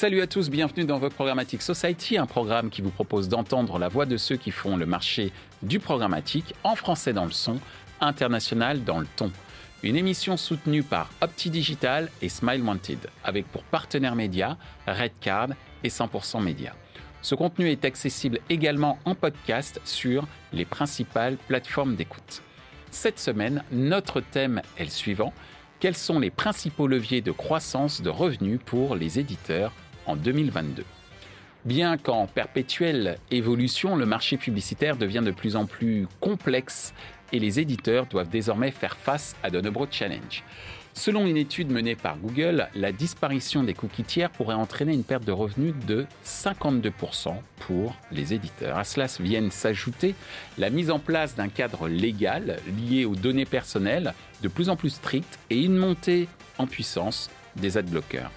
Salut à tous, bienvenue dans The Programmatic Society, un programme qui vous propose d'entendre la voix de ceux qui font le marché du programmatique en français dans le son, international dans le ton. Une émission soutenue par Opti Digital et Smile Wanted, avec pour partenaires médias Redcard et 100% Média. Ce contenu est accessible également en podcast sur les principales plateformes d'écoute. Cette semaine, notre thème est le suivant quels sont les principaux leviers de croissance de revenus pour les éditeurs en 2022 Bien qu'en perpétuelle évolution, le marché publicitaire devient de plus en plus complexe et les éditeurs doivent désormais faire face à de nombreux challenges. Selon une étude menée par Google, la disparition des cookies tiers pourrait entraîner une perte de revenus de 52% pour les éditeurs. À cela viennent s'ajouter la mise en place d'un cadre légal lié aux données personnelles de plus en plus strict et une montée en puissance des adblockers.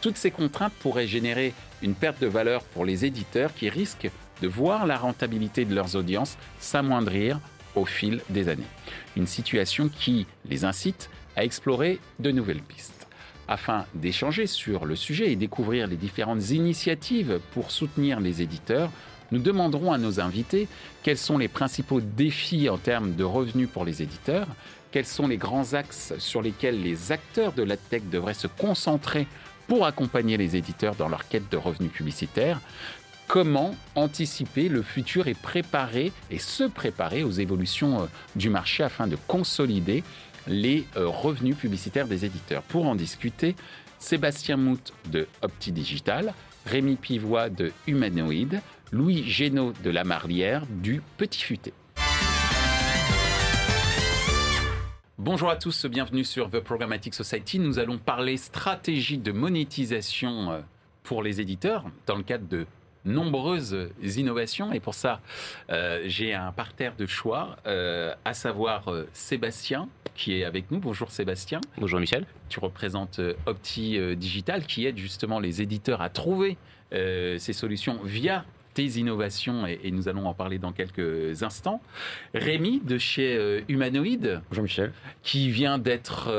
Toutes ces contraintes pourraient générer une perte de valeur pour les éditeurs qui risquent de voir la rentabilité de leurs audiences s'amoindrir au fil des années. Une situation qui les incite à explorer de nouvelles pistes. Afin d'échanger sur le sujet et découvrir les différentes initiatives pour soutenir les éditeurs, nous demanderons à nos invités quels sont les principaux défis en termes de revenus pour les éditeurs, quels sont les grands axes sur lesquels les acteurs de la tech devraient se concentrer pour accompagner les éditeurs dans leur quête de revenus publicitaires, comment anticiper le futur et préparer et se préparer aux évolutions euh, du marché afin de consolider les euh, revenus publicitaires des éditeurs. Pour en discuter, Sébastien Mout de Opti Digital, Rémi Pivois de Humanoid, Louis Génaud de La Marlière du Petit Futé. Bonjour à tous, bienvenue sur The Programmatic Society. Nous allons parler stratégie de monétisation euh, pour les éditeurs dans le cadre de nombreuses innovations. Et pour ça, euh, j'ai un parterre de choix, euh, à savoir euh, Sébastien, qui est avec nous. Bonjour Sébastien. Bonjour Michel. Tu représentes Opti Digital, qui aide justement les éditeurs à trouver ces solutions via tes innovations et, nous allons en parler dans quelques instants. Rémi de chez Humanoid. Bonjour Michel. Qui vient d'être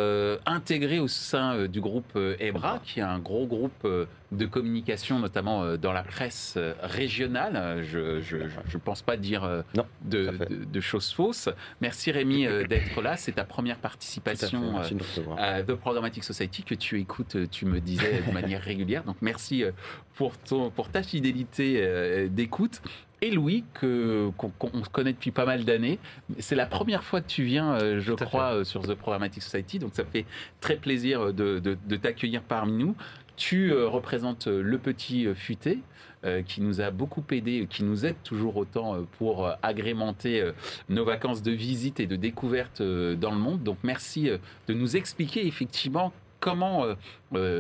intégré au sein du groupe EBRA, qui est un gros groupe de communication, notamment euh, dans la presse euh, régionale. Je ne pense pas dire euh, de, choses fausses. Merci Rémi d'être là. C'est ta première participation à, The Programmatic Society que tu écoutes, tu me disais, de manière régulière. Donc merci pour, ton, pour ta fidélité d'écoute. Et Louis, qu'on connaît depuis pas mal d'années. C'est la première fois que tu viens, je crois, sur The Programmatic Society. Donc ça fait très plaisir de, de t'accueillir parmi nous. Tu euh, représentes euh, le petit euh, futé. qui nous a beaucoup aidé, qui nous aide toujours autant pour agrémenter nos vacances de visite et de découverte dans le monde. Donc merci de nous expliquer effectivement comment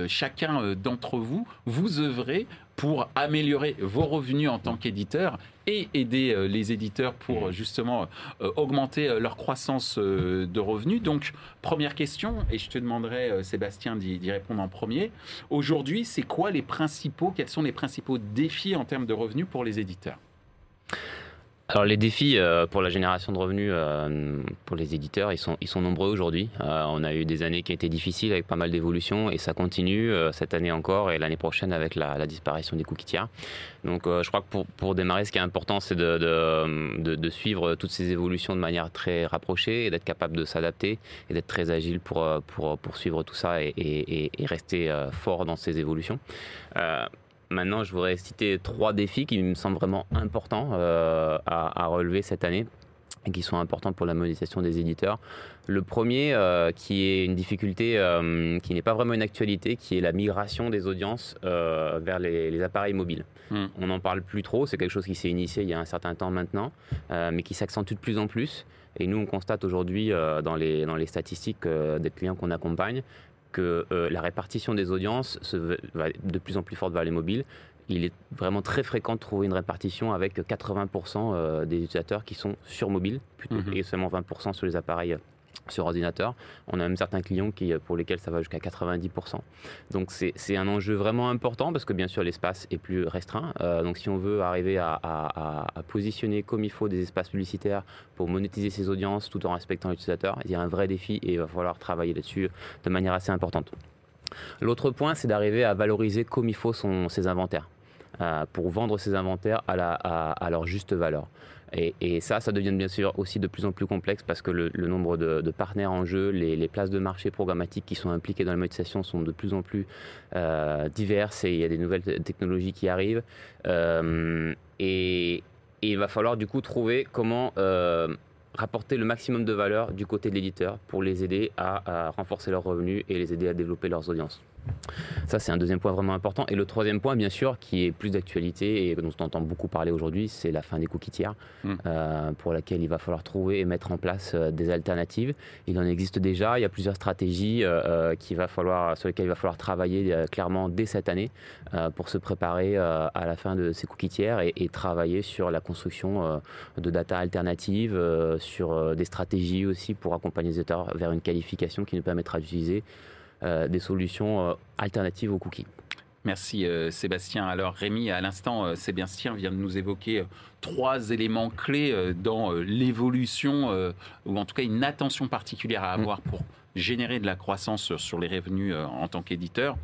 chacun d'entre vous vous œuvrez pour améliorer vos revenus en tant qu'éditeur et aider euh, les éditeurs pour mmh. justement euh, augmenter euh, leur croissance de revenus. Donc, première question, et je te demanderai, Sébastien, d'y répondre en premier. Aujourd'hui, c'est quoi les principaux, quels sont les principaux défis en termes de revenus pour les éditeurs? Alors les défis euh, pour la génération de revenus euh, pour les éditeurs, ils sont, ils sont nombreux aujourd'hui. Euh, on a eu des années qui étaient difficiles avec pas mal d'évolutions et ça continue cette année encore et l'année prochaine avec la, disparition des cookies tiers. Donc je crois que pour, pour démarrer, ce qui est important, c'est de, de, de, suivre toutes ces évolutions de manière très rapprochée et d'être capable de s'adapter et d'être très agile pour, pour, pour suivre tout ça et, et, et rester fort dans ces évolutions. Maintenant, je voudrais citer trois défis qui me semblent vraiment importants euh, à, relever cette année et qui sont importants pour la monétisation des éditeurs. Le premier, euh, qui est une difficulté euh, qui n'est pas vraiment une actualité, qui est la migration des audiences vers les, appareils mobiles. Hmm. On n'en parle plus trop, c'est quelque chose qui s'est initié il y a un certain temps maintenant, mais qui s'accentue de plus en plus. Et nous, on constate aujourd'hui dans, les, dans les statistiques des clients qu'on accompagne que euh, la répartition des audiences se, va de plus en plus forte vers les mobiles. Il est vraiment très fréquent de trouver une répartition avec 80% euh, des utilisateurs qui sont sur mobile, plutôt, mhm. et seulement 20% sur les appareils sur ordinateur. On a même certains clients qui, pour lesquels ça va jusqu'à 90%. Donc c'est un enjeu vraiment important parce que bien sûr l'espace est plus restreint. Euh, donc si on veut arriver à, positionner comme il faut des espaces publicitaires pour monétiser ses audiences tout en respectant l'utilisateur, il y a un vrai défi et il va falloir travailler là-dessus de manière assez importante. L'autre point, c'est d'arriver à valoriser comme il faut ses inventaires, pour vendre ses inventaires à leur juste valeur. Et, ça, ça devient bien sûr aussi de plus en plus complexe parce que le, nombre de, partenaires en jeu, les, places de marché programmatiques qui sont impliquées dans la monétisation sont de plus en plus euh, diverses et il y a des nouvelles technologies qui arrivent. Euh, et, il va falloir du coup trouver comment euh, rapporter le maximum de valeur du côté de l'éditeur pour les aider à renforcer leurs revenus et les aider à développer leurs audiences. Ça, c'est un deuxième point vraiment important. Et le troisième point, bien sûr, qui est plus d'actualité et dont on entend beaucoup parler aujourd'hui, c'est la fin des cookies tiers, hmm. euh, pour laquelle il va falloir trouver et mettre en place euh, des alternatives. Il en existe déjà. Il y a plusieurs stratégies euh, va falloir, sur lesquelles il va falloir travailler clairement dès cette année pour se préparer à la fin de ces cookies tiers et, et travailler sur la construction de data alternatives, sur des stratégies aussi pour accompagner les éditeurs vers une qualification qui nous permettra d'utiliser des solutions euh, alternatives aux cookies. Merci euh, Sébastien. Alors Rémi, à l'instant, Sébastien vient de nous évoquer trois éléments clés dans l'évolution, ou en tout cas une attention particulière à avoir mm. pour générer de la croissance sur les revenus en tant qu'éditeur.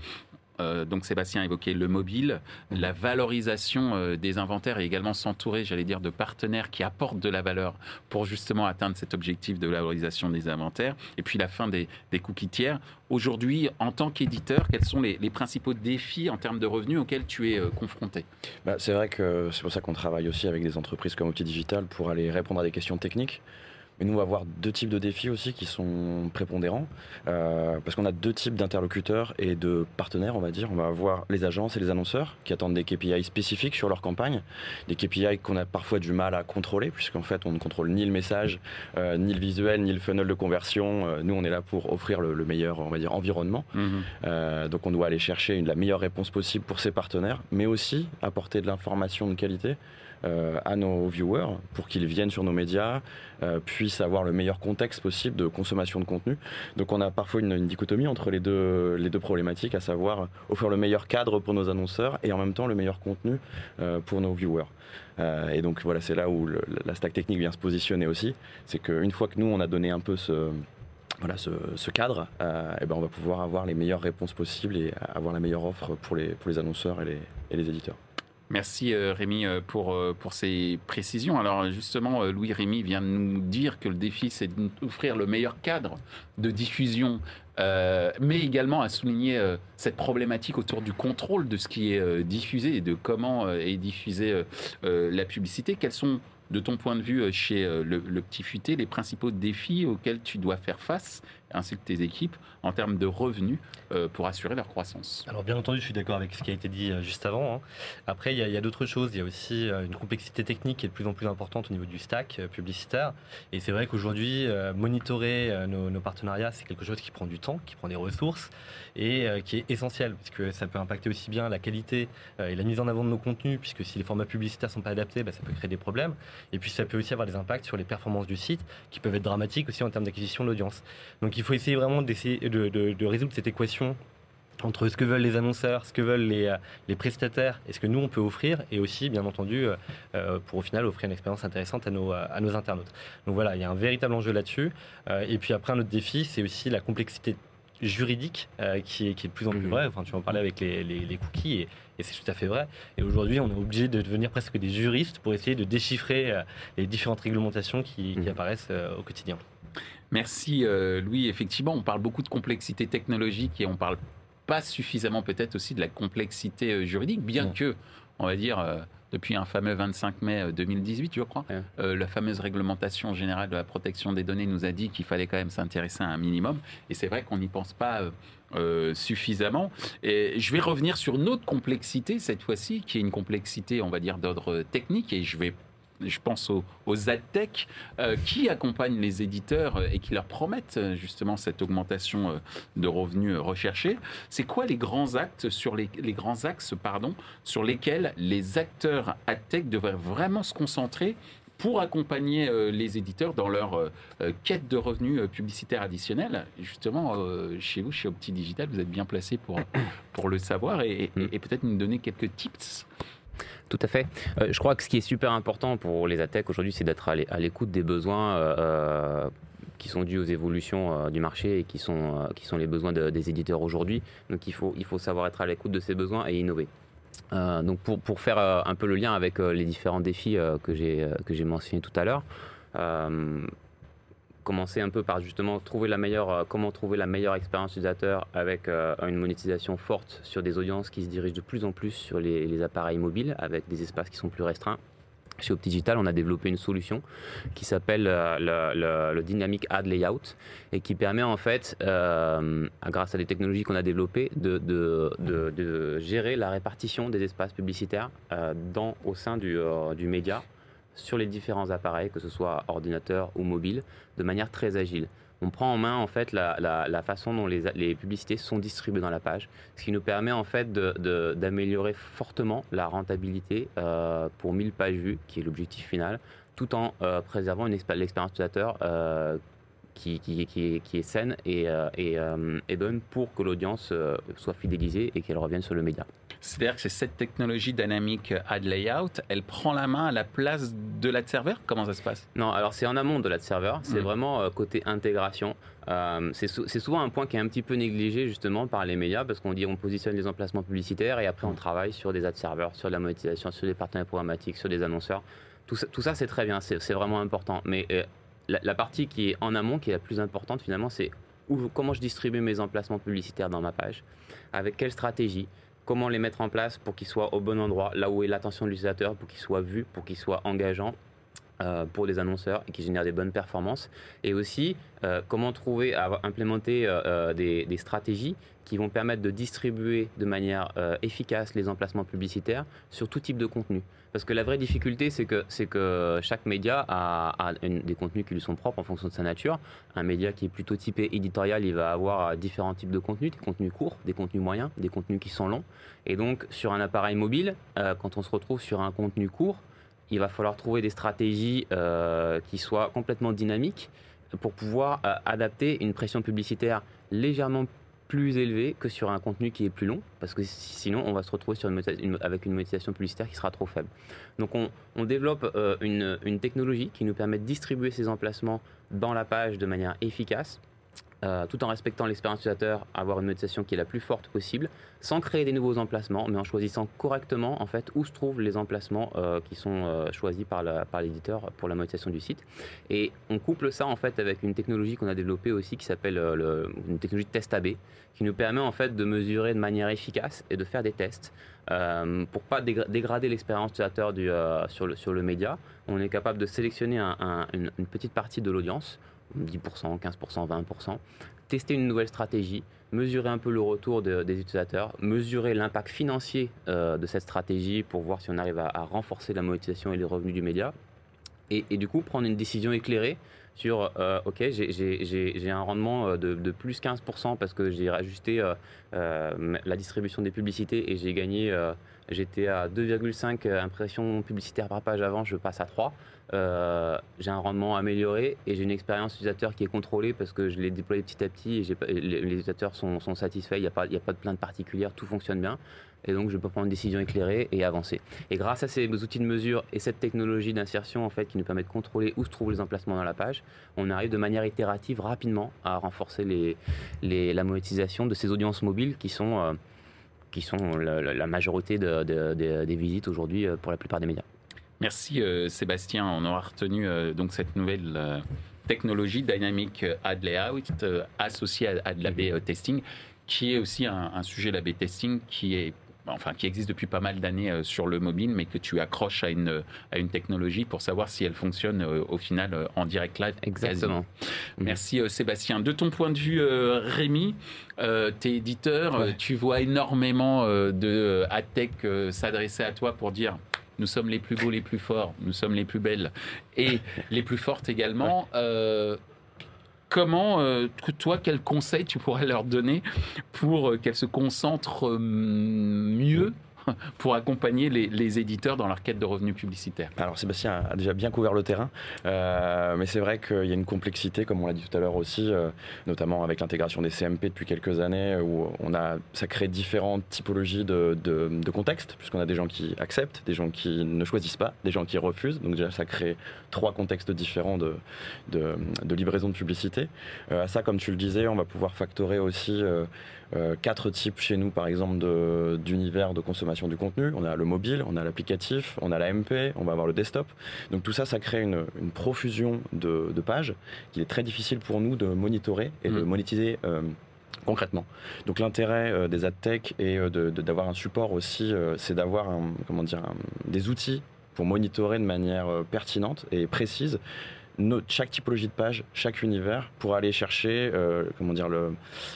Euh, donc Sébastien évoquait le mobile, la valorisation euh, des inventaires et également s'entourer, j'allais dire, de partenaires qui apportent de la valeur pour justement atteindre cet objectif de valorisation des inventaires. Et puis la fin des, cookies tiers. Aujourd'hui, en tant qu'éditeur, quels sont les, principaux défis en termes de revenus auxquels tu es euh, confronté? Bah, C'est vrai que c'est pour ça qu'on travaille aussi avec des entreprises comme Opti Digital pour aller répondre à des questions techniques. Mais nous, on va avoir deux types de défis aussi qui sont prépondérants, euh, parce qu'on a deux types d'interlocuteurs et de partenaires, on va dire. On va avoir les agences et les annonceurs qui attendent des KPI spécifiques sur leur campagne, des KPI qu'on a parfois du mal à contrôler, puisqu'en fait, on ne contrôle ni le message, euh, ni le visuel, ni le funnel de conversion. Euh, nous, on est là pour offrir le, meilleur, on va dire, environnement. Mhm. donc, on doit aller chercher la meilleure réponse possible pour ces partenaires, mais aussi apporter de l'information de qualité euh, à nos viewers pour qu'ils viennent sur nos médias, euh, puissent avoir le meilleur contexte possible de consommation de contenu. Donc on a parfois une, dichotomie entre les deux, les deux problématiques, à savoir offrir le meilleur cadre pour nos annonceurs et en même temps le meilleur contenu euh, pour nos viewers. et donc voilà, c'est là où la stack technique vient se positionner aussi. C'est qu'une fois que nous, on a donné un peu ce, voilà, ce, cadre, et ben on va pouvoir avoir les meilleures réponses possibles et avoir la meilleure offre pour les, pour les annonceurs et les, et les éditeurs. Merci euh, Rémi euh, pour, euh, pour ces précisions. Alors justement, Louis Rémi vient de nous dire que le défi, c'est d'offrir le meilleur cadre de diffusion, mais également à souligner cette problématique autour du contrôle de ce qui est diffusé et de comment est diffusée la publicité. Quels sont, de ton point de vue, chez le Petit Futé, les principaux défis auxquels tu dois faire face ainsi que tes équipes en termes de revenus euh, pour assurer leur croissance. Alors bien entendu, je suis d'accord avec ce qui a été dit euh, juste avant. Hein. Après, il y a, d'autres choses. Il y a aussi euh, une complexité technique qui est de plus en plus importante au niveau du stack publicitaire. Et c'est vrai qu'aujourd'hui, monitorer nos, partenariats, c'est quelque chose qui prend du temps, qui prend des ressources et qui est essentiel parce que ça peut impacter aussi bien la qualité et la mise en avant de nos contenus, puisque si les formats publicitaires sont pas adaptés, bah, ça peut créer des problèmes. Et puis ça peut aussi avoir des impacts sur les performances du site, qui peuvent être dramatiques aussi en termes d'acquisition d'audience. Donc il faut essayer vraiment d'essayer de, résoudre cette équation entre ce que veulent les annonceurs, ce que veulent les, euh, les, prestataires et ce que nous on peut offrir, et aussi bien entendu euh, euh, pour au final offrir une expérience intéressante à nos, à nos internautes. Donc voilà, il y a un véritable enjeu là-dessus. et puis après un autre défi, c'est aussi la complexité juridique qui, est, qui est de plus en plus mmh. vraie. Enfin, tu en parlais avec les, les, cookies et, et c'est tout à fait vrai. Et aujourd'hui, on est obligé de devenir presque des juristes pour essayer de déchiffrer les différentes réglementations qui, qui mmh. apparaissent au quotidien. Merci euh, Louis. Effectivement, on parle beaucoup de complexité technologique et on parle pas suffisamment peut-être aussi de la complexité euh, juridique, bien que, on va dire, euh, depuis un fameux 25 mai 2018, je crois, la fameuse réglementation générale de la protection des données nous a dit qu'il fallait quand même s'intéresser à un minimum. Et c'est vrai qu'on n'y pense pas. suffisamment. Et je vais revenir sur une autre complexité cette fois-ci, qui est une complexité, on va dire, d'ordre technique, et je vais je pense aux, aux AdTech, euh, qui accompagnent les éditeurs et qui leur promettent euh, justement cette augmentation euh, de revenus recherchés. C'est quoi les grands actes sur les, grands axes pardon, sur lesquels les acteurs AdTech devraient vraiment se concentrer pour accompagner les éditeurs dans leur quête de revenus publicitaires additionnels? Justement, chez vous, chez Opti Digital, vous êtes bien placé pour, pour le savoir et peut-être nous donner quelques tips Tout à fait. Euh, je crois que ce qui est super important pour les ATEC aujourd'hui, c'est d'être à l'écoute des besoins euh, qui sont dus aux évolutions du marché et qui sont, les besoins des éditeurs aujourd'hui. Donc il faut, savoir être à l'écoute de ces besoins et innover. donc pour faire un peu le lien avec les différents défis que j'ai mentionnés tout à l'heure, commencer un peu par justement trouver la meilleure, euh, comment trouver la meilleure expérience utilisateur avec euh, une monétisation forte sur des audiences qui se dirigent de plus en plus sur les, appareils mobiles avec des espaces qui sont plus restreints. Chez OptiGital, on a développé une solution qui s'appelle euh, le, Dynamic Ad Layout et qui permet en fait, grâce à des technologies qu'on a développées, de, gérer la répartition des espaces publicitaires dans, au sein du média sur les différents appareils, que ce soit ordinateur ou mobile, de manière très agile. On prend en main en fait la, façon dont les, publicités sont distribuées dans la page, ce qui nous permet en fait d'améliorer fortement la rentabilité euh, pour 1000 pages vues, qui est l'objectif final, tout en euh, préservant l'expérience utilisateur euh, qui, est, saine et, et bonne pour que l'audience soit fidélisée et qu'elle revienne sur le média. C'est-à-dire que c'est cette technologie dynamique ad layout, elle prend la main à la place de l'ad server Comment ça se passe? Non, alors c'est en amont de l'ad server, c'est hmm. vraiment euh, côté intégration. Euh, c'est souvent un point qui est un petit peu négligé justement par les médias parce qu'on dit on positionne les emplacements publicitaires et après on travaille sur des ad servers, sur la monétisation, sur des partenaires programmatiques, sur des annonceurs. Tout ça, c'est très bien, c'est vraiment important. Mais euh, la, partie qui est en amont, qui est la plus importante finalement, c'est comment je distribue mes emplacements publicitaires dans ma page, avec quelle stratégie, comment les mettre en place pour qu'ils soient au bon endroit, là où est l'attention de l'utilisateur, pour qu'ils soient vus, pour qu'ils soient engageants. Euh, pour les annonceurs et qui génèrent des bonnes performances et aussi euh, comment trouver à implémenter euh, des, stratégies qui vont permettre de distribuer de manière efficace les emplacements publicitaires sur tout type de contenu parce que la vraie difficulté, c'est que, c'est que chaque média a, des contenus qui lui sont propres en fonction de sa nature. Un média qui est plutôt typé éditorial, il va avoir différents types de contenus, des contenus courts, des contenus moyens, des contenus qui sont longs. Et donc, sur un appareil mobile, quand on se retrouve sur un contenu court, il va falloir trouver des stratégies euh, qui soient complètement dynamiques pour pouvoir euh, adapter une pression publicitaire légèrement plus élevé que sur un contenu qui est plus long, parce que sinon on va se retrouver avec une monétisation publicitaire qui sera trop faible. Donc on, développe euh, une, technologie qui nous permet de distribuer ces emplacements dans la page de manière efficace, euh, tout en respectant l'expérience utilisateur, avoir une monétisation qui est la plus forte possible, sans créer des nouveaux emplacements, mais en choisissant correctement en fait où se trouvent les emplacements euh, qui sont euh, choisis par, l'éditeur pour la monétisation du site. Et on couple ça en fait avec une technologie qu'on a développée aussi qui s'appelle une technologie de test AB, qui nous permet en fait de mesurer de manière efficace et de faire des tests. pour pas dégrader l'expérience utilisateur sur, le, sur le média, on est capable de sélectionner une petite partie de l'audience 10%, 15%, 20%, tester une nouvelle stratégie, mesurer un peu le retour des utilisateurs, mesurer l'impact financier euh, de cette stratégie pour voir si on arrive à, renforcer la monétisation et les revenus du média, et, du coup prendre une décision éclairée sur euh, ok j'ai un rendement euh, de, plus 15% parce que j'ai rajusté la distribution des publicités et j'ai gagné j'étais à 2,5 impressions publicitaires par page avant je passe à 3 euh, j'ai un rendement amélioré et j'ai une expérience utilisateur qui est contrôlée parce que je l'ai déployé petit à petit et les, utilisateurs sont, satisfaits, il n'y a, pas, de plainte particulière, tout fonctionne bien. Et donc, je peux prendre une décision éclairée et avancer. Et grâce à ces outils de mesure et cette technologie d'insertion en fait, qui nous permet de contrôler où se trouvent les emplacements dans la page, on arrive de manière itérative rapidement à renforcer la monétisation de ces audiences mobiles qui sont, euh, qui sont la, majorité des visites aujourd'hui euh, pour la plupart des médias. Merci euh, Sébastien. On aura retenu euh, donc cette nouvelle euh, technologie Dynamic Ad Layout associée à, de l'AB testing, qui est aussi un, un sujet l'AB testing qui est enfin qui existe depuis pas mal d'années sur le mobile, mais que tu accroches à une, à une technologie pour savoir si elle fonctionne au final en direct live. Exactement. Merci Sébastien. De ton point de vue, Rémi, t'es éditeur, tu vois énormément de tech s'adresser à toi pour dire nous sommes les plus beaux, les plus forts, nous sommes les plus belles et les plus fortes également. Euh, comment, euh, toi, quel conseil tu pourrais leur donner pour euh, qu'elles se concentrent mieux pour accompagner les, éditeurs dans leur quête de revenus publicitaires Alors Sébastien a déjà bien couvert le terrain, euh, mais c'est vrai qu'il y a une complexité, comme on l'a dit tout à l'heure aussi, euh, notamment avec l'intégration des CMP depuis quelques années, où on a, ça crée différentes typologies de, contextes, puisqu'on a des gens qui acceptent, des gens qui ne choisissent pas, des gens qui refusent. Donc déjà, ça crée trois contextes différents de, livraison de publicité. Euh, à ça, comme tu le disais, on va pouvoir factorer aussi euh, quatre types chez nous, par exemple, d'univers de, consommation du contenu. On a le mobile, on a l'applicatif, on a la MP, on va avoir le desktop. Donc tout ça, ça crée une, profusion de, pages qu'il est très difficile pour nous de monitorer et de mm. monétiser. Euh, concrètement. Donc l'intérêt euh, des ad tech et d'avoir un support aussi, c'est d'avoir comment dire, des outils pour monitorer de manière pertinente et précise chaque typologie de page, chaque univers, pour aller chercher euh, comment dire,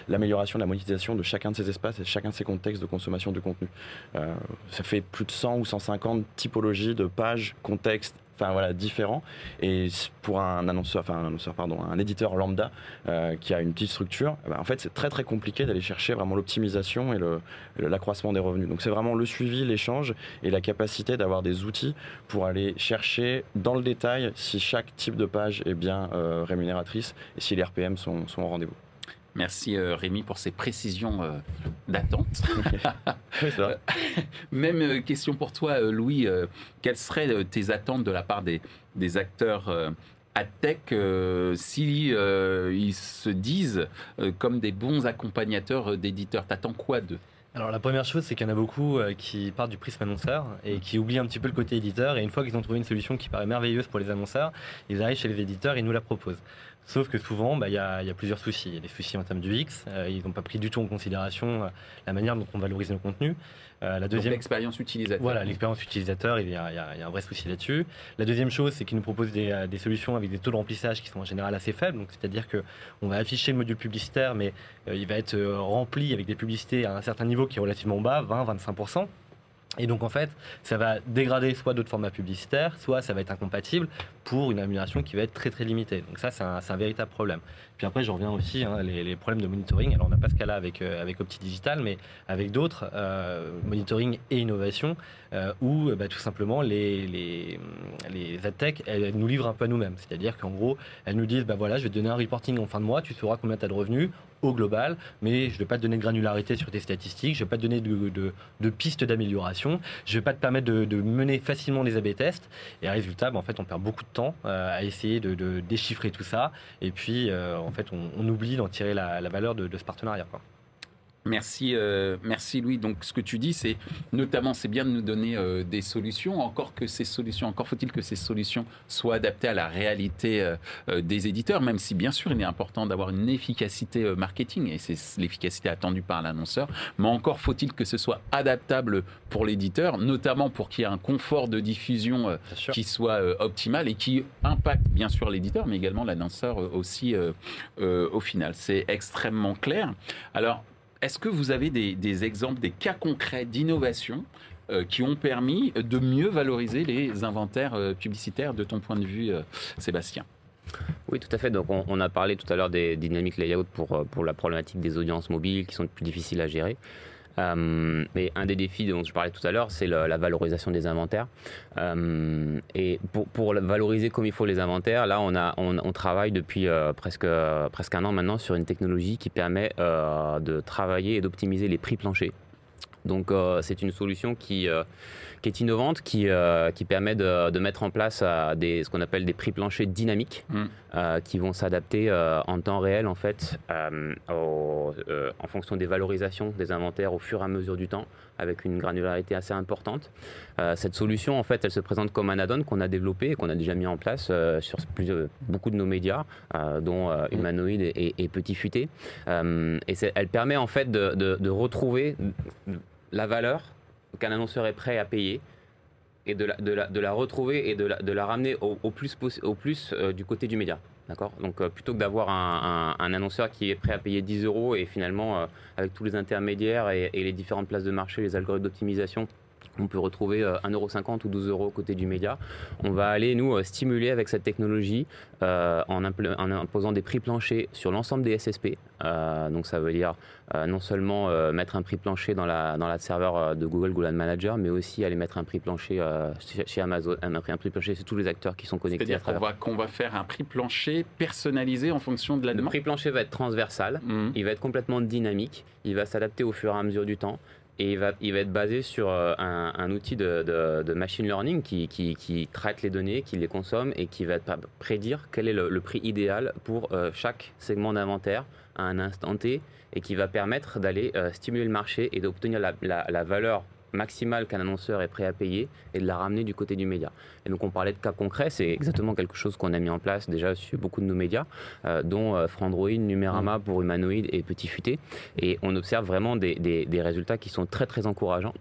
l'amélioration de la monétisation de chacun de ces espaces et chacun de ces contextes de consommation du contenu. Euh, ça fait plus de 100 ou 150 typologies de pages, contextes enfin voilà, différents. Et pour un annonceur, enfin un annonceur, pardon, un éditeur lambda euh, qui a une petite structure, eh ben, en fait, c'est très très compliqué d'aller chercher vraiment l'optimisation et l'accroissement des revenus. Donc c'est vraiment le suivi, l'échange et la capacité d'avoir des outils pour aller chercher dans le détail si chaque type de page est bien euh, rémunératrice et si les RPM sont, sont au rendez-vous. Merci euh, Rémi pour ces précisions euh, d'attente. Même euh, question pour toi, Louis. quelles seraient tes attentes de la part des, des acteurs à tech si ils se disent comme des bons accompagnateurs d'éditeurs? T'attends quoi d'eux? Alors la première chose, c'est qu'il y en a beaucoup qui partent du prisme annonceur et qui oublient un petit peu le côté éditeur. Et une fois qu'ils ont trouvé une solution qui paraît merveilleuse pour les annonceurs, ils arrivent chez les éditeurs et nous la proposent. Sauf que souvent, bah, il y, a, plusieurs soucis. Il y a des soucis en termes du X. Euh, ils n'ont pas pris du tout en considération euh, la manière dont on valorise nos contenus. Euh, la deuxième, l'expérience utilisateur. Voilà, l'expérience utilisateur, il y, a, un vrai souci là-dessus. La deuxième chose, c'est qu'ils nous proposent des, solutions avec des taux de remplissage qui sont en général assez faibles. Donc, c'est-à-dire qu'on va afficher le module publicitaire, mais il va être rempli avec des publicités à un certain niveau qui est relativement bas, 20-25%. Et donc en fait, ça va dégrader soit d'autres formats publicitaires, soit ça va être incompatible pour une amélioration qui va être très très limitée. Donc ça, c'est un, véritable problème. Puis après, je reviens aussi, hein, les, problèmes de monitoring. Alors on n'a pas ce cas-là avec, euh, avec Opti Digital, mais avec d'autres, euh, monitoring et innovation, euh, où bah, tout simplement les, les, les elles nous livrent un peu à nous-mêmes. C'est-à-dire qu'en gros, elles nous disent, bah voilà, je vais te donner un reporting en fin de mois, tu sauras combien tu as de revenus au global, mais je ne vais pas te donner de granularité sur tes statistiques, je ne vais pas te donner de, pistes d'amélioration, je ne vais pas te permettre de, mener facilement des A-B tests. Et résultat, bah, en fait, on perd beaucoup de temps à essayer de, déchiffrer tout ça. Et puis, en fait, on, oublie d'en tirer la, valeur de, ce partenariat. Merci, euh, merci Louis. Donc ce que tu dis, c'est notamment, c'est bien de nous donner euh, des solutions. Encore que ces solutions, encore faut-il que ces solutions soient adaptées à la réalité euh, des éditeurs, même si bien sûr il est important d'avoir une efficacité marketing et c'est l'efficacité attendue par l'annonceur. Mais encore faut-il que ce soit adaptable pour l'éditeur, notamment pour qu'il y ait un confort de diffusion qui soit optimal et qui impacte bien sûr l'éditeur, mais également l'annonceur aussi au final. C'est extrêmement clair. Alors est-ce que vous avez des, exemples, des cas concrets d'innovation euh, qui ont permis de mieux valoriser les inventaires euh, publicitaires de ton point de vue, euh, Sébastien? Oui, tout à fait. Donc, on, a parlé tout à l'heure des dynamiques layout pour, pour la problématique des audiences mobiles qui sont plus difficiles à gérer. Euh, mais un des défis dont je parlais tout à l'heure, c'est la valorisation des inventaires. Euh, et pour, valoriser comme il faut les inventaires, là, on, travaille depuis euh, presque, presque un an maintenant sur une technologie qui permet de travailler et d'optimiser les prix planchers. Donc, c'est une solution qui qui est innovante, qui, euh, qui permet de, de, mettre en place euh, des, ce qu'on appelle des prix planchers dynamiques, mm. euh, qui vont s'adapter en temps réel en fait, en fonction des valorisations des inventaires au fur et à mesure du temps, avec une granularité assez importante. cette solution, en fait, elle se présente comme un add-on qu'on a développé et qu'on a déjà mis en place sur beaucoup de nos médias, dont mm. Humanoid et, et, Petit Futé. et elle permet en fait de, de, de retrouver la valeur qu'un annonceur est prêt à payer et de la, retrouver et de la, ramener au, plus, euh, du côté du média. Donc euh, plutôt que d'avoir un, annonceur qui est prêt à payer 10 euros et finalement, euh, avec tous les intermédiaires et, les différentes places de marché, les algorithmes d'optimisation, on peut retrouver 1,50€ ou 12 euros côté du média. On va aller, nous, stimuler avec cette technologie en, imposant des prix planchers sur l'ensemble des SSP. donc ça veut dire non seulement mettre un prix plancher dans la, dans la serveur de Google Google Manager, mais aussi aller mettre un prix plancher chez Amazon, un prix, un prix plancher sur tous les acteurs qui sont connectés. C'est-à-dire qu'on va, faire un prix plancher personnalisé en fonction de la demande Le prix plancher va être transversal, mmh. il va être complètement dynamique, il va s'adapter au fur et à mesure du temps et il va, être basé sur euh, un, outil de, machine learning qui, traite les données, qui les consomme et qui va prédire quel est le, prix idéal pour euh, chaque segment d'inventaire à un instant T et qui va permettre d'aller euh, stimuler le marché et d'obtenir la valeur maximale qu'un annonceur est prêt à payer et de la ramener du côté du média. Et donc on parlait de cas concrets, c'est exactement quelque chose qu'on a mis en place déjà sur beaucoup de nos médias, euh, dont euh, Frandroid, Numérama mm. pour Humanoid et Petit Futé. Et on observe vraiment des, des, résultats qui sont très très encourageants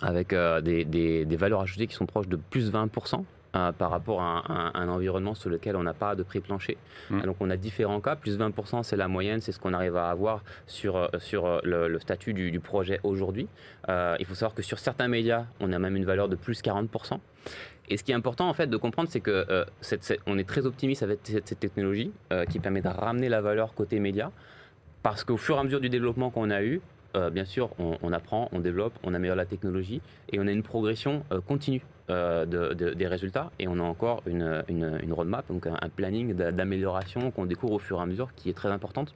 avec euh, des, des, valeurs ajoutées qui sont proches de plus 20% euh, par rapport à un, environnement sur lequel on n'a pas de prix plancher. Mmh. Donc on a différents cas, plus 20% c'est la moyenne, c'est ce qu'on arrive à avoir sur, euh, sur euh, le, statut du, projet aujourd'hui. il faut savoir que sur certains médias, on a même une valeur de plus 40%. Et ce qui est important en fait de comprendre, c'est que on est très optimiste avec cette, technologie qui permet de ramener la valeur côté média, parce qu'au fur et à mesure du développement qu'on a eu, bien sûr, on, apprend, on développe, on améliore la technologie et on a une progression continue. Euh, des résultats et on a encore une, une, roadmap, donc un, planning d'amélioration qu'on découvre au fur et à mesure qui est très importante.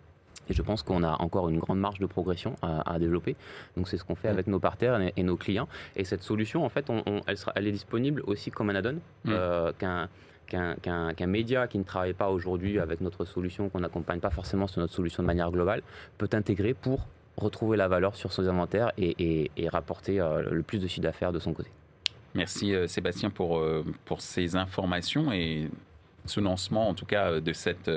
Et je pense qu'on a encore une grande marge de progression à, développer. Donc c'est ce qu'on fait avec nos partenaires et, nos clients. Et cette solution, en fait, on, elle, sera, elle, est disponible aussi comme un add-on mm. euh, qu'un média qui ne travaille pas aujourd'hui avec notre solution, qu'on n'accompagne pas forcément sur notre solution de manière globale, peut intégrer pour retrouver la valeur sur son inventaire et, rapporter euh, le plus de chiffre d'affaires de son côté. Merci euh, Sébastien pour, euh, pour ces informations et ce lancement en tout cas de cette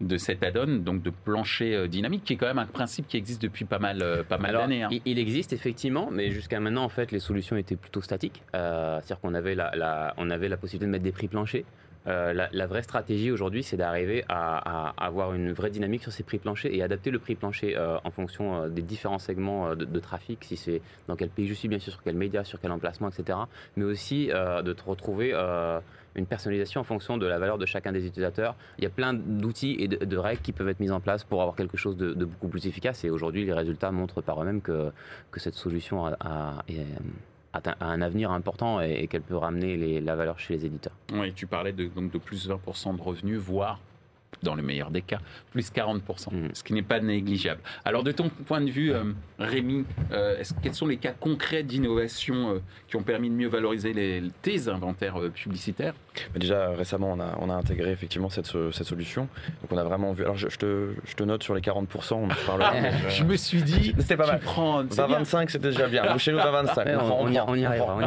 de cet add-on, donc de plancher dynamique, qui est quand même un principe qui existe depuis pas mal, pas mal d'années. Hein. Il existe effectivement, mais jusqu'à maintenant, en fait, les solutions étaient plutôt statiques. C'est-à-dire qu'on avait la, on avait la possibilité de mettre des prix planchers. Euh, la, vraie stratégie aujourd'hui, c'est d'arriver à, avoir une vraie dynamique sur ces prix planchers et adapter le prix plancher euh, en fonction euh, des différents segments de, trafic, si c'est dans quel pays je suis, bien sûr, sur quel média, sur quel emplacement, etc. Mais aussi de retrouver une personnalisation en fonction de la valeur de chacun des utilisateurs. Il y a plein d'outils et de, règles qui peuvent être mises en place pour avoir quelque chose de, beaucoup plus efficace. Et aujourd'hui, les résultats montrent par eux-mêmes que, cette solution a, a un avenir important et, qu'elle peut ramener la valeur chez les éditeurs. Oui, tu parlais de, donc de plus de 20% de revenus, voire dans le meilleur des cas, plus 40%, mm. ce qui n'est pas négligeable. Alors de ton point de vue, euh, Rémi, euh, quels sont les cas concrets d'innovation euh, qui ont permis de mieux valoriser les, tes inventaires publicitaires? Bah, Déjà récemment, on a, on a, intégré effectivement cette, cette, solution. Donc on a vraiment vu. Alors je, te, je te, note sur les 40%, on en parlera. je, me suis dit, c'était pas mal. Prends, 25, c'était déjà bien. chez nous, 25. on, y, on, y, arrivera.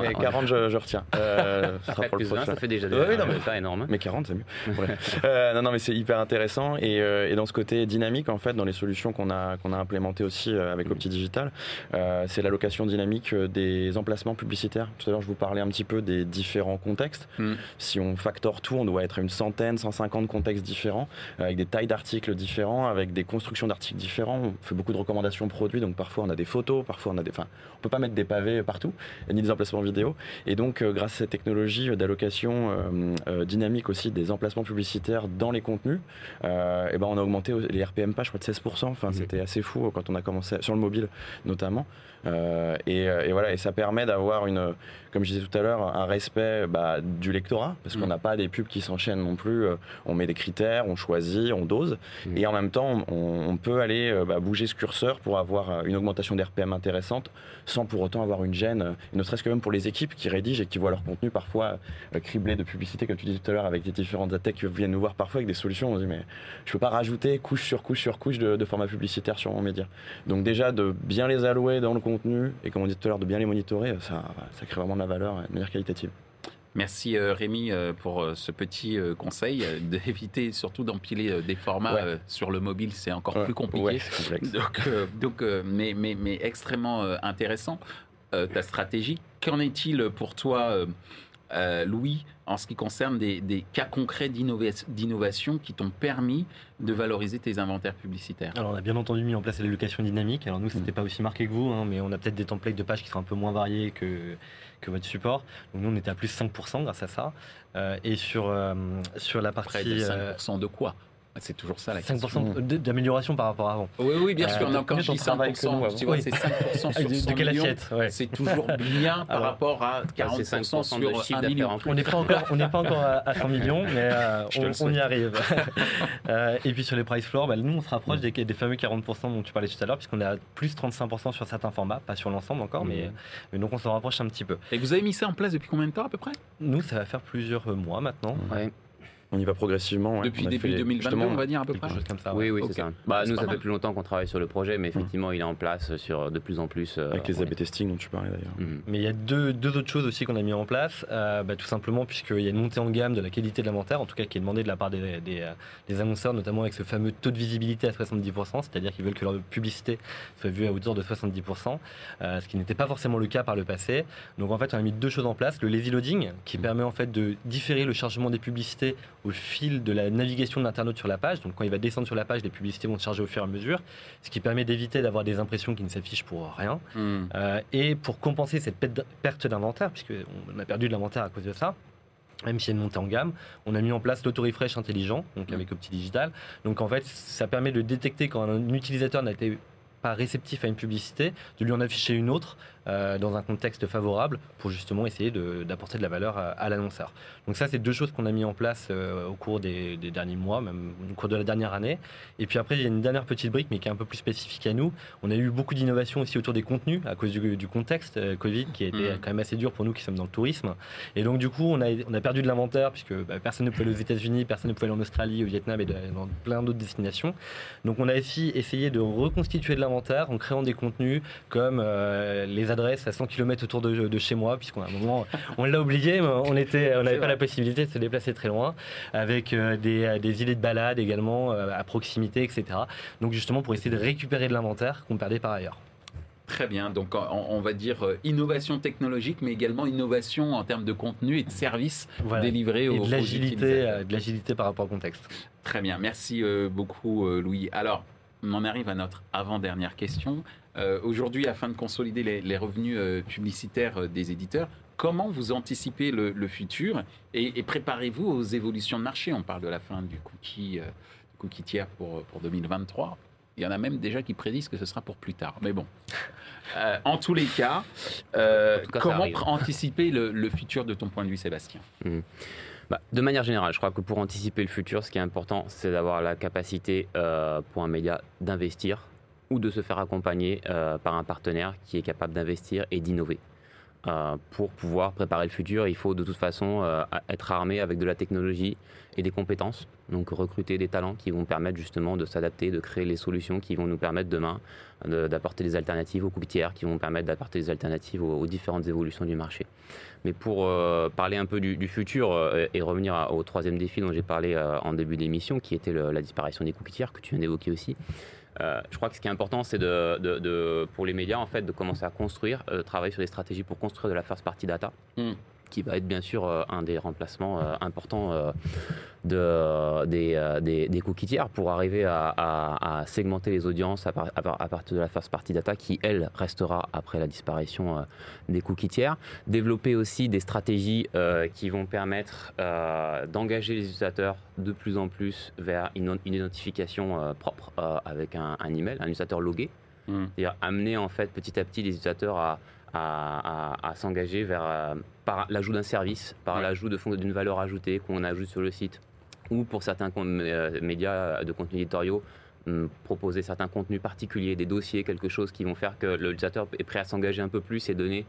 mais 40, je, je retiens. ça, sera pour le 20, ça fait déjà des résultats énormes. Mais 40, c'est mieux. non, mais c'est hyper intéressant. Euh, et, dans ce côté dynamique, en fait, dans les solutions qu'on a, qu'on a implémentées aussi euh, avec Opti Digital, euh, c'est l'allocation dynamique des emplacements publicitaires. Tout à l'heure, je vous parlais un petit peu des différents contextes. Mm. Si on factor tout, on doit être à une centaine, 150 contextes différents, avec des tailles d'articles différents, avec des constructions d'articles différents. On fait beaucoup de recommandations produits, donc parfois on a des photos, parfois on a des. Enfin, on peut pas mettre des pavés partout, ni des emplacements vidéo. Et donc, grâce à cette technologie d'allocation dynamique aussi des emplacements publicitaires dans les contenus, euh, et ben on a augmenté les RPM pas, je crois, de 16%. Enfin, mmh. c'était assez fou quand on a commencé sur le mobile notamment. Euh, euh, et, voilà, et ça permet d'avoir une, comme je disais tout à l'heure, un respect bah, du lectorat, parce qu'on mm. n'a pas des pubs qui s'enchaînent non plus. Euh, on met des critères, on choisit, on dose, mm. et en même temps, on, peut aller bah, bouger ce curseur pour avoir une augmentation d'RPM intéressante, sans pour autant avoir une gêne, ne serait-ce que même pour les équipes qui rédigent et qui voient leur contenu parfois criblé de publicité, comme tu disais tout à l'heure, avec les différentes attaques qui viennent nous voir parfois avec des solutions. On se dit, mais je peux pas rajouter couche sur couche sur couche de, de format publicitaire sur mon média. Donc déjà, de bien les allouer dans le contenu contenu et comme on dit tout à l'heure, de bien les monitorer, ça, ça crée vraiment de la valeur de manière qualitative. Merci euh, Rémi euh, pour euh, ce petit conseil d'éviter surtout d'empiler des formats sur le mobile, c'est encore plus compliqué. donc, donc mais, mais, mais, extrêmement intéressant ta stratégie. Qu'en est-il pour toi euh, Louis, en ce qui concerne des, des cas concrets d'innovation qui t'ont permis de valoriser tes inventaires publicitaires Alors on a bien entendu mis en place l'éducation dynamique. Alors nous, c'était pas aussi marqué que vous, hein, mais on a peut-être des templates de pages qui sont un peu moins variés que, que votre support. Donc nous, on était à plus 5% grâce à ça. Euh, et sur, euh, sur la partie... Près de euh, 5% de quoi? C'est toujours ça la question. 5% d- d'amélioration par rapport à avant. Oui, oui, bien Euh, sûr. On a encore dit t'en travailles que nous, 5%. avant Tu vois, Oui. c'est 5% Ah, sur de, 100 de quelle assiette ouais. C'est toujours bien par Alors, rapport à c'est 40% 5% sur de chiffre 1 d'affaires million. en. On n'est pas encore, on n'est pas encore à, à 100 millions, mais euh, on, on y arrive. Euh, et puis sur les price floors, bah, nous on se rapproche des, des fameux 40% dont tu parlais tout à l'heure, puisqu'on est à plus 35% sur certains formats, pas sur l'ensemble encore, mais, Mhm. mais donc on se rapproche un petit peu. Et vous avez mis ça en place depuis combien de temps à peu près? Nous, ça va faire plusieurs mois maintenant. Ouais. On y va progressivement. ouais. Depuis début fait, 2022, justement, on va dire à peu près chose comme ça. Oui, ouais. oui, c'est ça. Bah, c'est nous, ça mal. fait plus longtemps qu'on travaille sur le projet, mais effectivement, il est en place sur de plus en plus. euh, Avec les on A/B testing dont tu parlais d'ailleurs. Mhm. Mais il y a deux, deux autres choses aussi qu'on a mis en place, euh, bah, tout simplement puisqu'il y a une montée en gamme de la qualité de l'inventaire, en tout cas qui est demandée de la part des, des, euh, des annonceurs, notamment avec ce fameux taux de visibilité à 70%, c'est-à-dire qu'ils veulent que leur publicité soit vue à hauteur de 70%, euh, ce qui n'était pas forcément le cas par le passé. Donc en fait, on a mis deux choses en place, le lazy loading, qui permet en fait de différer le chargement des publicités au fil de la navigation de l'internaute sur la page. Donc quand il va descendre sur la page, les publicités vont se charger au fur et à mesure, ce qui permet d'éviter d'avoir des impressions qui ne s'affichent pour rien. Hmm. Euh, et pour compenser cette perte- d'inventaire, puisqu'on a perdu de l'inventaire à cause de ça, même a une montée en gamme, on a mis en place l'auto-refresh intelligent, donc Mm. avec Opti Digital. Donc en fait, ça permet de détecter quand un utilisateur n'a été pas réceptif à une publicité, de lui en afficher une autre euh, dans un contexte favorable pour justement essayer d'apporter de, la valeur à, à l'annonceur. Donc ça, c'est deux choses qu'on a mis en place euh, au cours des, des derniers mois, même au cours de la dernière année. Et puis après, il y a une dernière petite brique, mais qui est un peu plus spécifique à nous. On a eu beaucoup d'innovations aussi autour des contenus à cause du, du contexte euh, Covid, qui a été Mhm. quand même assez dur pour nous qui sommes dans le tourisme. Et donc du coup, on a, on a perdu de l'inventaire puisque bah, personne ne pouvait aller aux États-Unis, personne ne pouvait aller en Australie, au Vietnam et de- dans plein d'autres destinations. Donc on a aussi essayé de reconstituer de l'inventaire en créant des contenus comme les adresses à 100 km autour de, de chez moi, puisqu'à un moment on l'a oublié, mais on n'avait pas la possibilité de se déplacer très loin, avec euh, des, euh, des idées de balade également euh, à proximité, etc. Donc justement pour essayer de récupérer de l'inventaire qu'on perdait par ailleurs. Très bien. Donc, on, va dire innovation technologique, mais également innovation en termes de contenu et de services Voilà. délivrés Et aux, de l'agilité, de l'agilité par rapport au contexte. Très bien. Merci beaucoup, Louis. Alors, on en arrive à notre avant-dernière question. Euh, Aujourd'hui, afin de consolider les, les revenus euh, publicitaires euh, des éditeurs, comment vous anticipez le, le futur et, et préparez-vous aux évolutions de marché? On parle de la fin du cookie, du cookie tiers pour, pour 2023. Il y en a même déjà qui prédisent que ce sera pour plus tard. Mais bon. Euh, en tous les cas, euh, tout comment anticiper le, le futur de ton point de vue, Sébastien? Bah, de manière générale, je crois que pour anticiper le futur, ce qui est important, c'est d'avoir la capacité euh, pour un média d'investir ou de se faire accompagner euh, par un partenaire qui est capable d'investir et d'innover. Euh, pour pouvoir préparer le futur, il faut de toute façon euh, être armé avec de la technologie et des compétences. Donc recruter des talents qui vont permettre justement de s'adapter, de créer les solutions qui vont nous permettre demain de- d'apporter des alternatives aux coûts tiers, qui vont permettre d'apporter des alternatives aux, différentes évolutions du marché. Mais pour parler un peu du, futur et revenir au troisième défi dont j'ai parlé en début d'émission, qui était la disparition des cookies tiers, que tu viens d'évoquer aussi, euh, je crois que ce qui est important, c'est de, pour les médias en fait, de commencer à construire, euh, travailler sur des stratégies pour construire de la first party data, Mm. Qui va être bien sûr euh, un des remplacements euh, importants euh, de, des, des, des cookies tiers pour arriver à, à- à segmenter les audiences à, par- à par- à partir de la first party data qui, elle, restera après la disparition des cookies tiers. Développer aussi des stratégies qui vont permettre d'engager les utilisateurs de plus en plus vers une, une identification propre avec un, un email, un utilisateur logué. Mm. C'est-à-dire amener en fait petit à petit les utilisateurs à, à- à- à s'engager vers euh, par l'ajout d'un service, par Ouais. l'ajout d'une valeur ajoutée qu'on ajoute sur le site, ou pour certains euh, médias de contenus éditoriaux, hum, proposer certains contenus particuliers, des dossiers, quelque chose qui vont faire que l'utilisateur est prêt à s'engager un peu plus et donner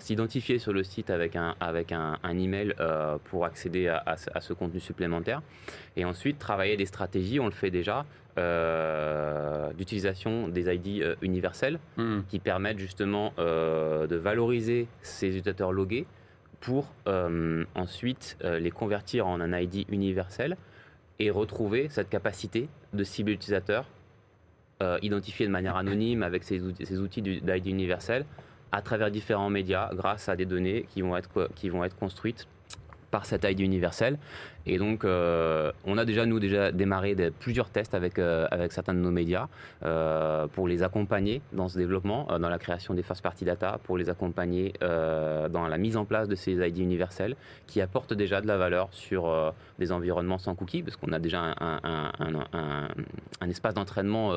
s'identifier sur le site avec un, avec un, un email euh, pour accéder à, à ce- à ce contenu supplémentaire. Et ensuite, travailler des stratégies, on le fait déjà, euh, d'utilisation des ID euh, universels Mm. qui permettent justement de valoriser ces utilisateurs logués pour ensuite les convertir en un ID universel et retrouver cette capacité de cibler l'utilisateur, identifié de manière anonyme avec ces outils, ces outils d'ID universel, à travers différents médias grâce à des données qui vont être, construites par cette ID universelle. Et donc, euh, on a déjà, nous, déjà démarré plusieurs tests avec, euh, avec certains de nos médias euh, pour les accompagner dans ce développement, dans la création des first party data, pour les accompagner dans la mise en place de ces ID universels qui apportent déjà de la valeur sur des environnements sans cookies, parce qu'on a déjà un, un, un, espace d'entraînement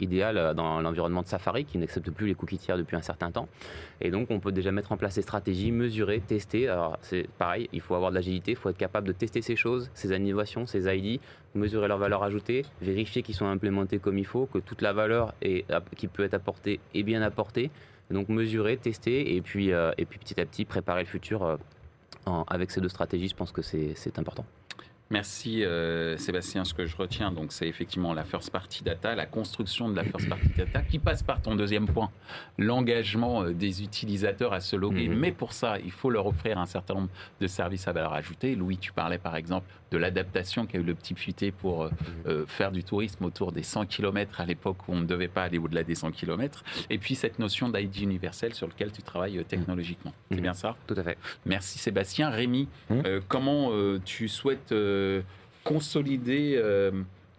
idéal dans l'environnement de Safari qui n'accepte plus les cookies tiers depuis un certain temps. Et donc, on peut déjà mettre en place ces stratégies, mesurer, tester. Alors, c'est pareil, il faut avoir de l'agilité, il faut être capable de tester ces choses, ces innovations, ces ID, mesurer leur valeur ajoutée, vérifier qu'ils sont implémentés comme il faut, que toute la valeur qui peut être apportée est bien apportée. Donc mesurer, tester et puis, euh, et puis petit à petit préparer le futur euh, avec ces deux stratégies, je pense que c'est important. Merci euh, Sébastien. Ce que je retiens, donc, c'est effectivement la first party data, la construction de la first party data, qui passe par ton deuxième point, l'engagement euh, des utilisateurs à se loguer. Mhm. Mais pour ça, il faut leur offrir un certain nombre de services à valeur ajoutée. Louis, tu parlais par exemple de l'adaptation qu'a eu le petit futé pour euh, mhm. faire du tourisme autour des 100 km à l'époque où on ne devait pas aller au-delà des 100 km. Et puis cette notion d'ID universel sur lequel tu travailles technologiquement. C'est mhm. bien ça? Tout à fait. Merci Sébastien. Rémi, comment tu souhaites consolider euh,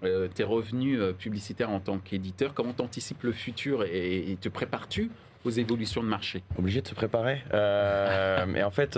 euh, tes revenus euh, publicitaires en tant qu'éditeur? Comment t'anticipes le futur et, te prépares-tu aux évolutions de marché Obligé de se préparer. mais en fait,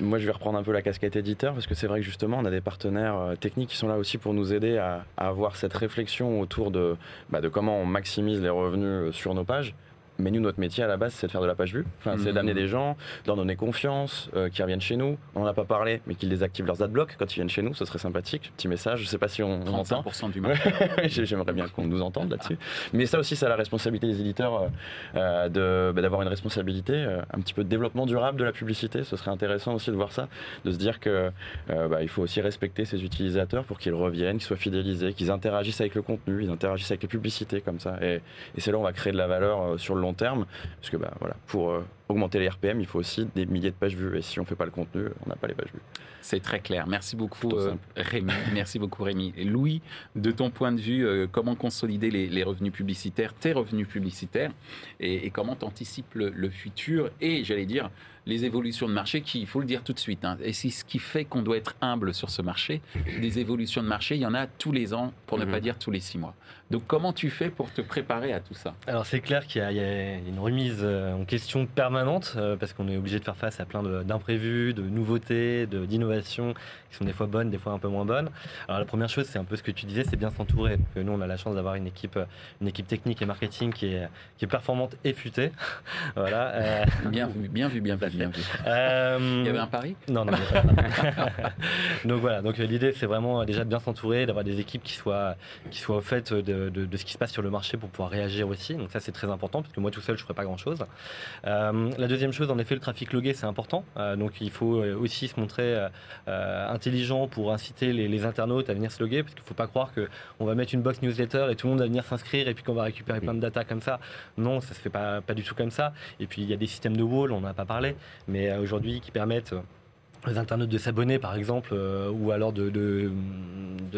moi, je vais reprendre un peu la casquette éditeur parce que c'est vrai que justement, on a des partenaires techniques qui sont là aussi pour nous aider à, avoir cette réflexion autour de, bah, de comment on maximise les revenus sur nos pages. Mais nous, notre métier à la base, c'est de faire de la page vue. Enfin, c'est d'amener mmh. des gens, de leur donner confiance, euh, qui reviennent chez nous. On n'en a pas parlé, mais qu'ils désactivent leurs adblocks quand ils viennent chez nous. Ce serait sympathique. Petit message. Je ne sais pas si on, on entend. du marché. J'aimerais bien qu'on nous entende là-dessus. Mais ça aussi, c'est la responsabilité des éditeurs euh, euh, bah, d'avoir une responsabilité, un petit peu de développement durable de la publicité. Ce serait intéressant aussi de voir ça, de se dire que bah, il faut aussi respecter ses utilisateurs pour qu'ils reviennent, qu'ils soient fidélisés, qu'ils interagissent avec le contenu, ils interagissent avec les publicités comme ça. Et, et c'est là où on va créer de la valeur sur le long terme. Parce que bah, voilà, pour euh, augmenter les RPM, il faut aussi des milliers de pages vues. Et si on ne fait pas le contenu, on n'a pas les pages vues. C'est très clair. Merci beaucoup, euh, Rémi. Merci beaucoup, Rémi. Et Louis, de ton point de vue, euh, comment consolider les, revenus publicitaires, tes revenus publicitaires, et, comment t'anticipes le, le futur et, j'allais dire, les évolutions de marché qui, il faut le dire tout de suite, hein, et c'est ce qui fait qu'on doit être humble sur ce marché. Des évolutions de marché, il y en a tous les ans, pour ne pas mhm. dire tous les six mois. Donc comment tu fais pour te préparer à tout ça? Alors c'est clair qu'il y, a une remise euh, en question permanente, euh, parce qu'on est obligé de faire face à plein d'imprévus, de, nouveautés, d'innovations qui sont des fois bonnes, des fois un peu moins bonnes. Alors la première chose, c'est un peu ce que tu disais, c'est bien s'entourer. Nous, on a la chance d'avoir une équipe, une équipe technique et marketing qui est, qui est performante et futée. voilà. Euh, bien vu, bien vu, bien vu. Euh, Il y avait un pari? Non, non. donc voilà, donc l'idée c'est vraiment déjà de bien s'entourer, d'avoir des équipes qui soient, qui soient au fait de, de, ce qui se passe sur le marché pour pouvoir réagir aussi. Donc ça c'est très important parce que moi tout seul je ne ferai pas grand chose. Euh, la deuxième chose, en effet, le trafic logué c'est important. Euh, donc il faut aussi se montrer intelligent pour inciter les, internautes à venir se loguer parce qu'il ne faut pas croire qu'on va mettre une box newsletter et tout le monde va venir s'inscrire et puis qu'on va récupérer plein de data comme ça. Non, ça se fait pas, pas du tout comme ça. Et puis il y a des systèmes de wall, on n'en a pas parlé, mais euh, aujourd'hui qui permettent aux internautes de s'abonner par exemple euh, ou alors de,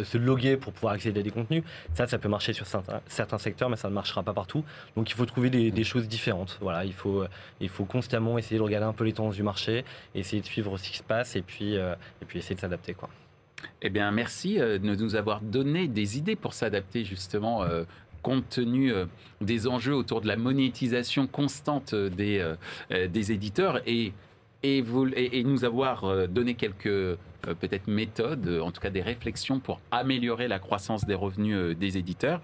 se loguer pour pouvoir accéder à des contenus ça ça peut marcher sur certains, secteurs mais ça ne marchera pas partout. Donc il faut trouver des, choses différentes. Voilà il faut il faut constamment essayer de regarder un peu les tendances du marché essayer de suivre ce qui se passe et puis euh, et puis essayer de s'adapter quoi. Eh bien merci de nous avoir donné des idées pour s'adapter justement compte tenu des enjeux autour de la monétisation constante des, des éditeurs. Et, et, vous, et, nous avoir donné quelques peut-être méthodes, en tout cas des réflexions pour améliorer la croissance des revenus des éditeurs.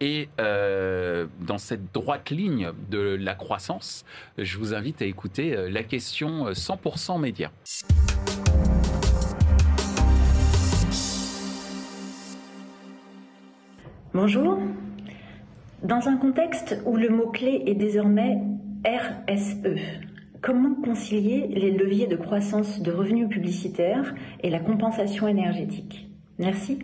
Et dans cette droite ligne de la croissance, je vous invite à écouter la question 100% média. Bonjour, dans un contexte où le mot-clé est désormais RSE, comment concilier les leviers de croissance de revenus publicitaires et la compensation énergétique? Merci.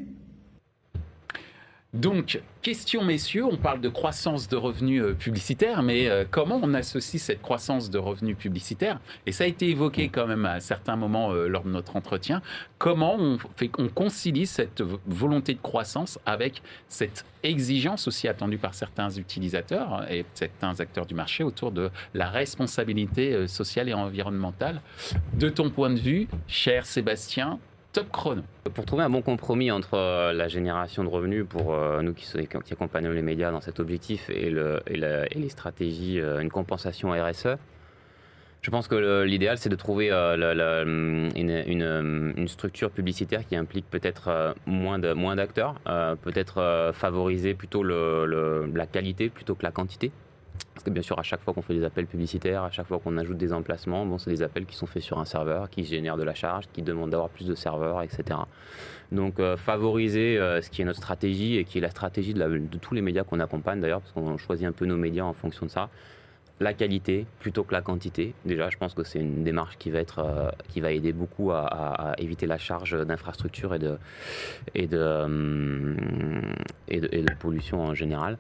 Donc, question messieurs, on parle de croissance de revenus euh, publicitaires, mais euh, comment on associe cette croissance de revenus publicitaires? Et ça a été évoqué quand même à certains moments euh, lors de notre entretien. Comment on, fait, on concilie cette volonté de croissance avec cette exigence aussi attendue par certains utilisateurs et certains acteurs du marché autour de la responsabilité sociale et environnementale? De ton point de vue, cher Sébastien, top. Pour trouver un bon compromis entre euh, la génération de revenus pour euh, nous qui, accompagnons les médias dans cet objectif et, le, et, les stratégies, euh, une compensation RSE, je pense que l'idéal, c'est de trouver une, une, structure publicitaire qui implique peut-être moins d'acteurs, peut-être favoriser plutôt la qualité plutôt que la quantité. Parce que bien sûr, à chaque fois qu'on fait des appels publicitaires, à chaque fois qu'on ajoute des emplacements, bon, c'est des appels qui sont faits sur un serveur, qui génèrent de la charge, qui demandent d'avoir plus de serveurs, etc. Donc euh, favoriser euh, ce qui est notre stratégie et qui est la stratégie de, tous les médias qu'on accompagne d'ailleurs, parce qu'on choisit un peu nos médias en fonction de ça. La qualité plutôt que la quantité. Déjà, je pense que c'est une démarche qui va, être, euh, qui va aider beaucoup à, éviter la charge d'infrastructures et de, et, de, et, de, et de pollution en général.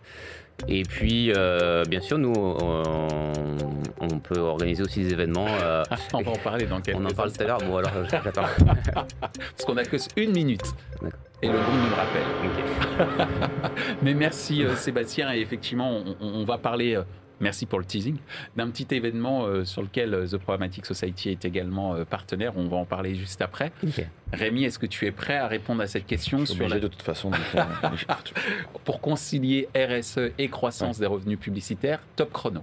Et puis, euh, bien sûr, nous, on, peut organiser aussi des événements. Euh, on va en parler dans quelques On en parle tout à l'heure. Bon, alors, j'attends. Parce qu'on n'a que une minute. Et le groupe nous le rappelle. Mais merci euh, Sébastien. Et effectivement, on, va parler merci pour le teasing, d'un petit événement sur lequel The Programmatic Society est également partenaire. On va en parler juste après. Rémi, est-ce que tu es prêt à répondre à cette question Je suis de toute façon. pour concilier RSE et croissance des revenus publicitaires, top chrono.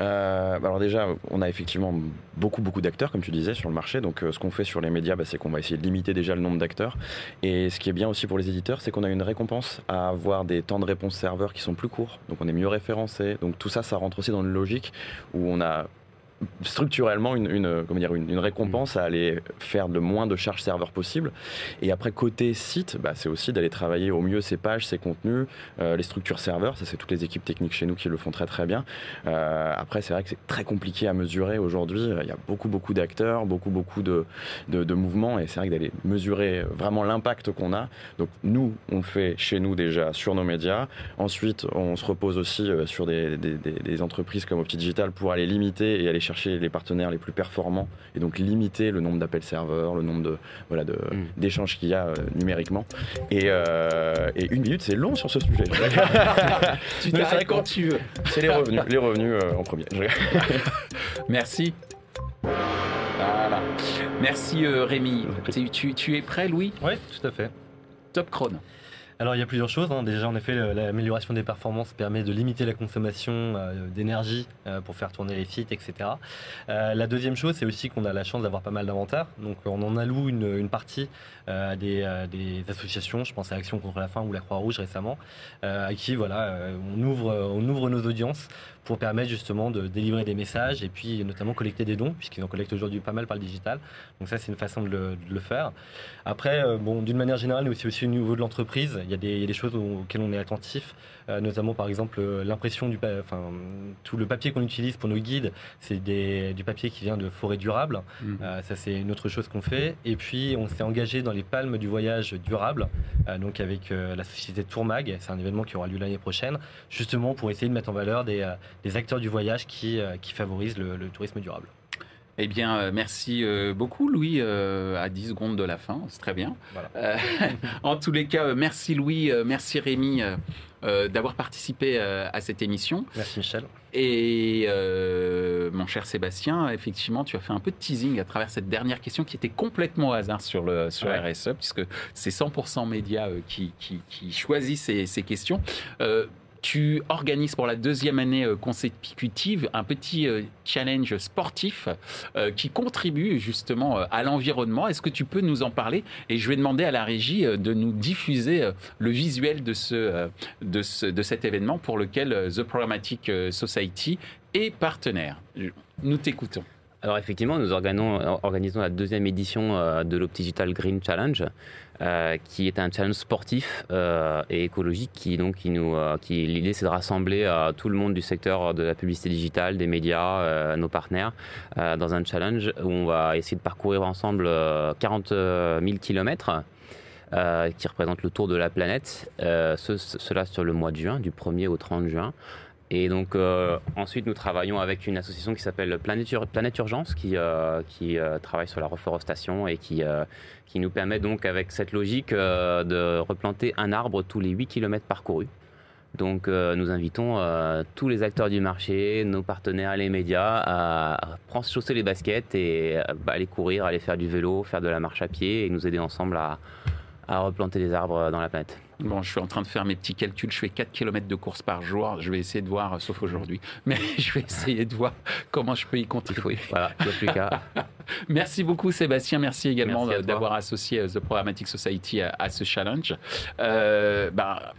Euh, alors déjà, on a effectivement beaucoup beaucoup d'acteurs, comme tu disais, sur le marché. Donc euh, ce qu'on fait sur les médias, bah, c'est qu'on va essayer de limiter déjà le nombre d'acteurs. Et ce qui est bien aussi pour les éditeurs, c'est qu'on a une récompense à avoir des temps de réponse serveurs qui sont plus courts. Donc on est mieux référencé. Donc tout ça, ça rentre aussi dans une logique où on a structurellement une, une, comment dire, une, récompense à aller faire le moins de charges serveurs possible. Et après, côté site, bah, c'est aussi d'aller travailler au mieux ses pages, ses contenus, euh, les structures serveurs. Ça, c'est toutes les équipes techniques chez nous qui le font très très bien. Euh, après, c'est vrai que c'est très compliqué à mesurer aujourd'hui. Il y a beaucoup beaucoup d'acteurs, beaucoup beaucoup de, de, mouvements. Et c'est vrai que d'aller mesurer vraiment l'impact qu'on a. Donc nous, on le fait chez nous déjà sur nos médias. Ensuite, on se repose aussi euh, sur des, des, des entreprises comme Opti Digital pour aller limiter et aller chercher les partenaires les plus performants et donc limiter le nombre d'appels serveurs, le nombre de voilà mm. d'échanges qu'il y a euh, numériquement. Euh, et, une minute, c'est long sur ce sujet. tu t'arrêtes quand tu veux. C'est les revenus, les revenus euh, en premier. Merci. Voilà. Merci Rémi. Tu, tu es prêt, Louis? Oui, tout à fait. Top chrono. Alors il y a plusieurs choses. Hein. Déjà en effet l'amélioration des performances permet de limiter la consommation euh, d'énergie euh, pour faire tourner les sites, etc. Euh, la deuxième chose c'est aussi qu'on a la chance d'avoir pas mal d'inventaire. Donc on en alloue une, partie à des, associations, je pense à Action contre la faim ou la Croix-Rouge récemment, à qui voilà, on ouvre nos audiences pour permettre justement de délivrer des messages et puis notamment collecter des dons, puisqu'ils en collectent aujourd'hui pas mal par le digital. Donc ça, c'est une façon de le, faire. Après, euh, bon, d'une manière générale, mais aussi, aussi au niveau de l'entreprise, il, y a des choses auxquelles on est attentif. Euh, notamment par exemple euh, l'impression du, enfin tout le papier qu'on utilise pour nos guides, c'est du papier qui vient de forêts durables. Mmh. Euh, ça c'est une autre chose qu'on fait. Et puis on s'est engagé dans les palmes du voyage durable, donc avec la société Tourmag. C'est un événement qui aura lieu l'année prochaine, justement pour essayer de mettre en valeur des, acteurs du voyage qui, qui favorisent le, tourisme durable. Eh bien, merci beaucoup, Louis, à 10 secondes de la fin. C'est très bien. en tous les cas, merci, Louis. merci, Rémi. Euh, d'avoir participé euh, à cette émission. Merci Michel. Et euh, mon cher Sébastien, effectivement, tu as fait un peu de teasing à travers cette dernière question qui était complètement au hasard sur le sur RSE, puisque c'est 100% médias qui, qui, qui, choisit ces, ces questions tu organises pour la deuxième année euh, consécutive un petit euh, challenge sportif euh, qui contribue justement à l'environnement. Est-ce que tu peux nous en parler? Et je vais demander à la régie de nous diffuser le visuel de, ce, de, ce, de cet événement pour lequel The Programmatic Society est partenaire. Nous t'écoutons. Alors effectivement, nous organisons, la deuxième édition de l'Optigital Green Challenge. Euh, qui est un challenge sportif euh, et écologique qui donc qui nous euh, qui l'idée c'est de rassembler tout le monde du secteur de la publicité digitale, des médias, nos partenaires dans un challenge où on va essayer de parcourir ensemble 40 000 kilomètres qui représente le tour de la planète. cela sur le mois de juin, du 1er au 30 juin. Et donc ensuite, nous travaillons avec une association qui s'appelle Planète, Urgence, qui, qui travaille sur la reforestation et qui, nous permet donc, avec cette logique, de replanter un arbre tous les 8 km parcourus. Donc euh, nous invitons euh, tous les acteurs du marché, nos partenaires, les médias à, prendre chausser les baskets et euh, bah, aller courir, aller faire du vélo, faire de la marche à pied et nous aider ensemble à, replanter des arbres dans la planète. Bon, je suis en train de faire mes petits calculs. Je fais 4 km de course par jour. Je vais essayer de voir, sauf aujourd'hui, mais je vais essayer de voir comment je peux y contribuer. Voilà, plus qu'à. Merci beaucoup, Sébastien. Merci également d'avoir associé The Programmatic Society à, ce challenge. Bah,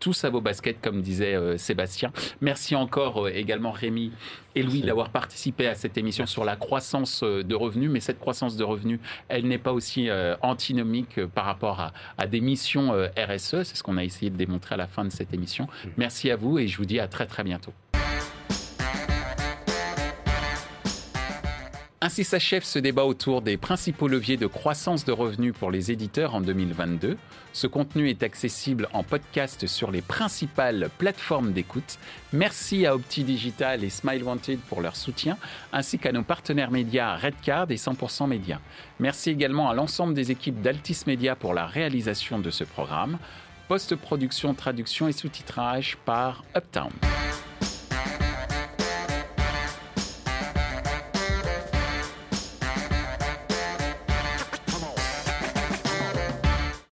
tous à vos baskets, comme disait euh, Sébastien. Merci encore euh, également Rémi et Louis d'avoir participé à cette émission sur la croissance euh, de revenus. Mais cette croissance de revenus, elle n'est pas aussi antinomique par rapport à, à des missions RSE. C'est ce qu'on a essayé de démontrer à la fin de cette émission. Mmh. Merci à vous et je vous dis à très très bientôt. Ainsi s'achève ce débat autour des principaux leviers de croissance de revenus pour les éditeurs en 2022. Ce contenu est accessible en podcast sur les principales plateformes d'écoute. Merci à Opti Digital et Smile Wanted pour leur soutien, ainsi qu'à nos partenaires médias Redcard et 100% Média. Merci également à l'ensemble des équipes d'Altis Media pour la réalisation de ce programme. Post-production, traduction et sous-titrage par Uptown.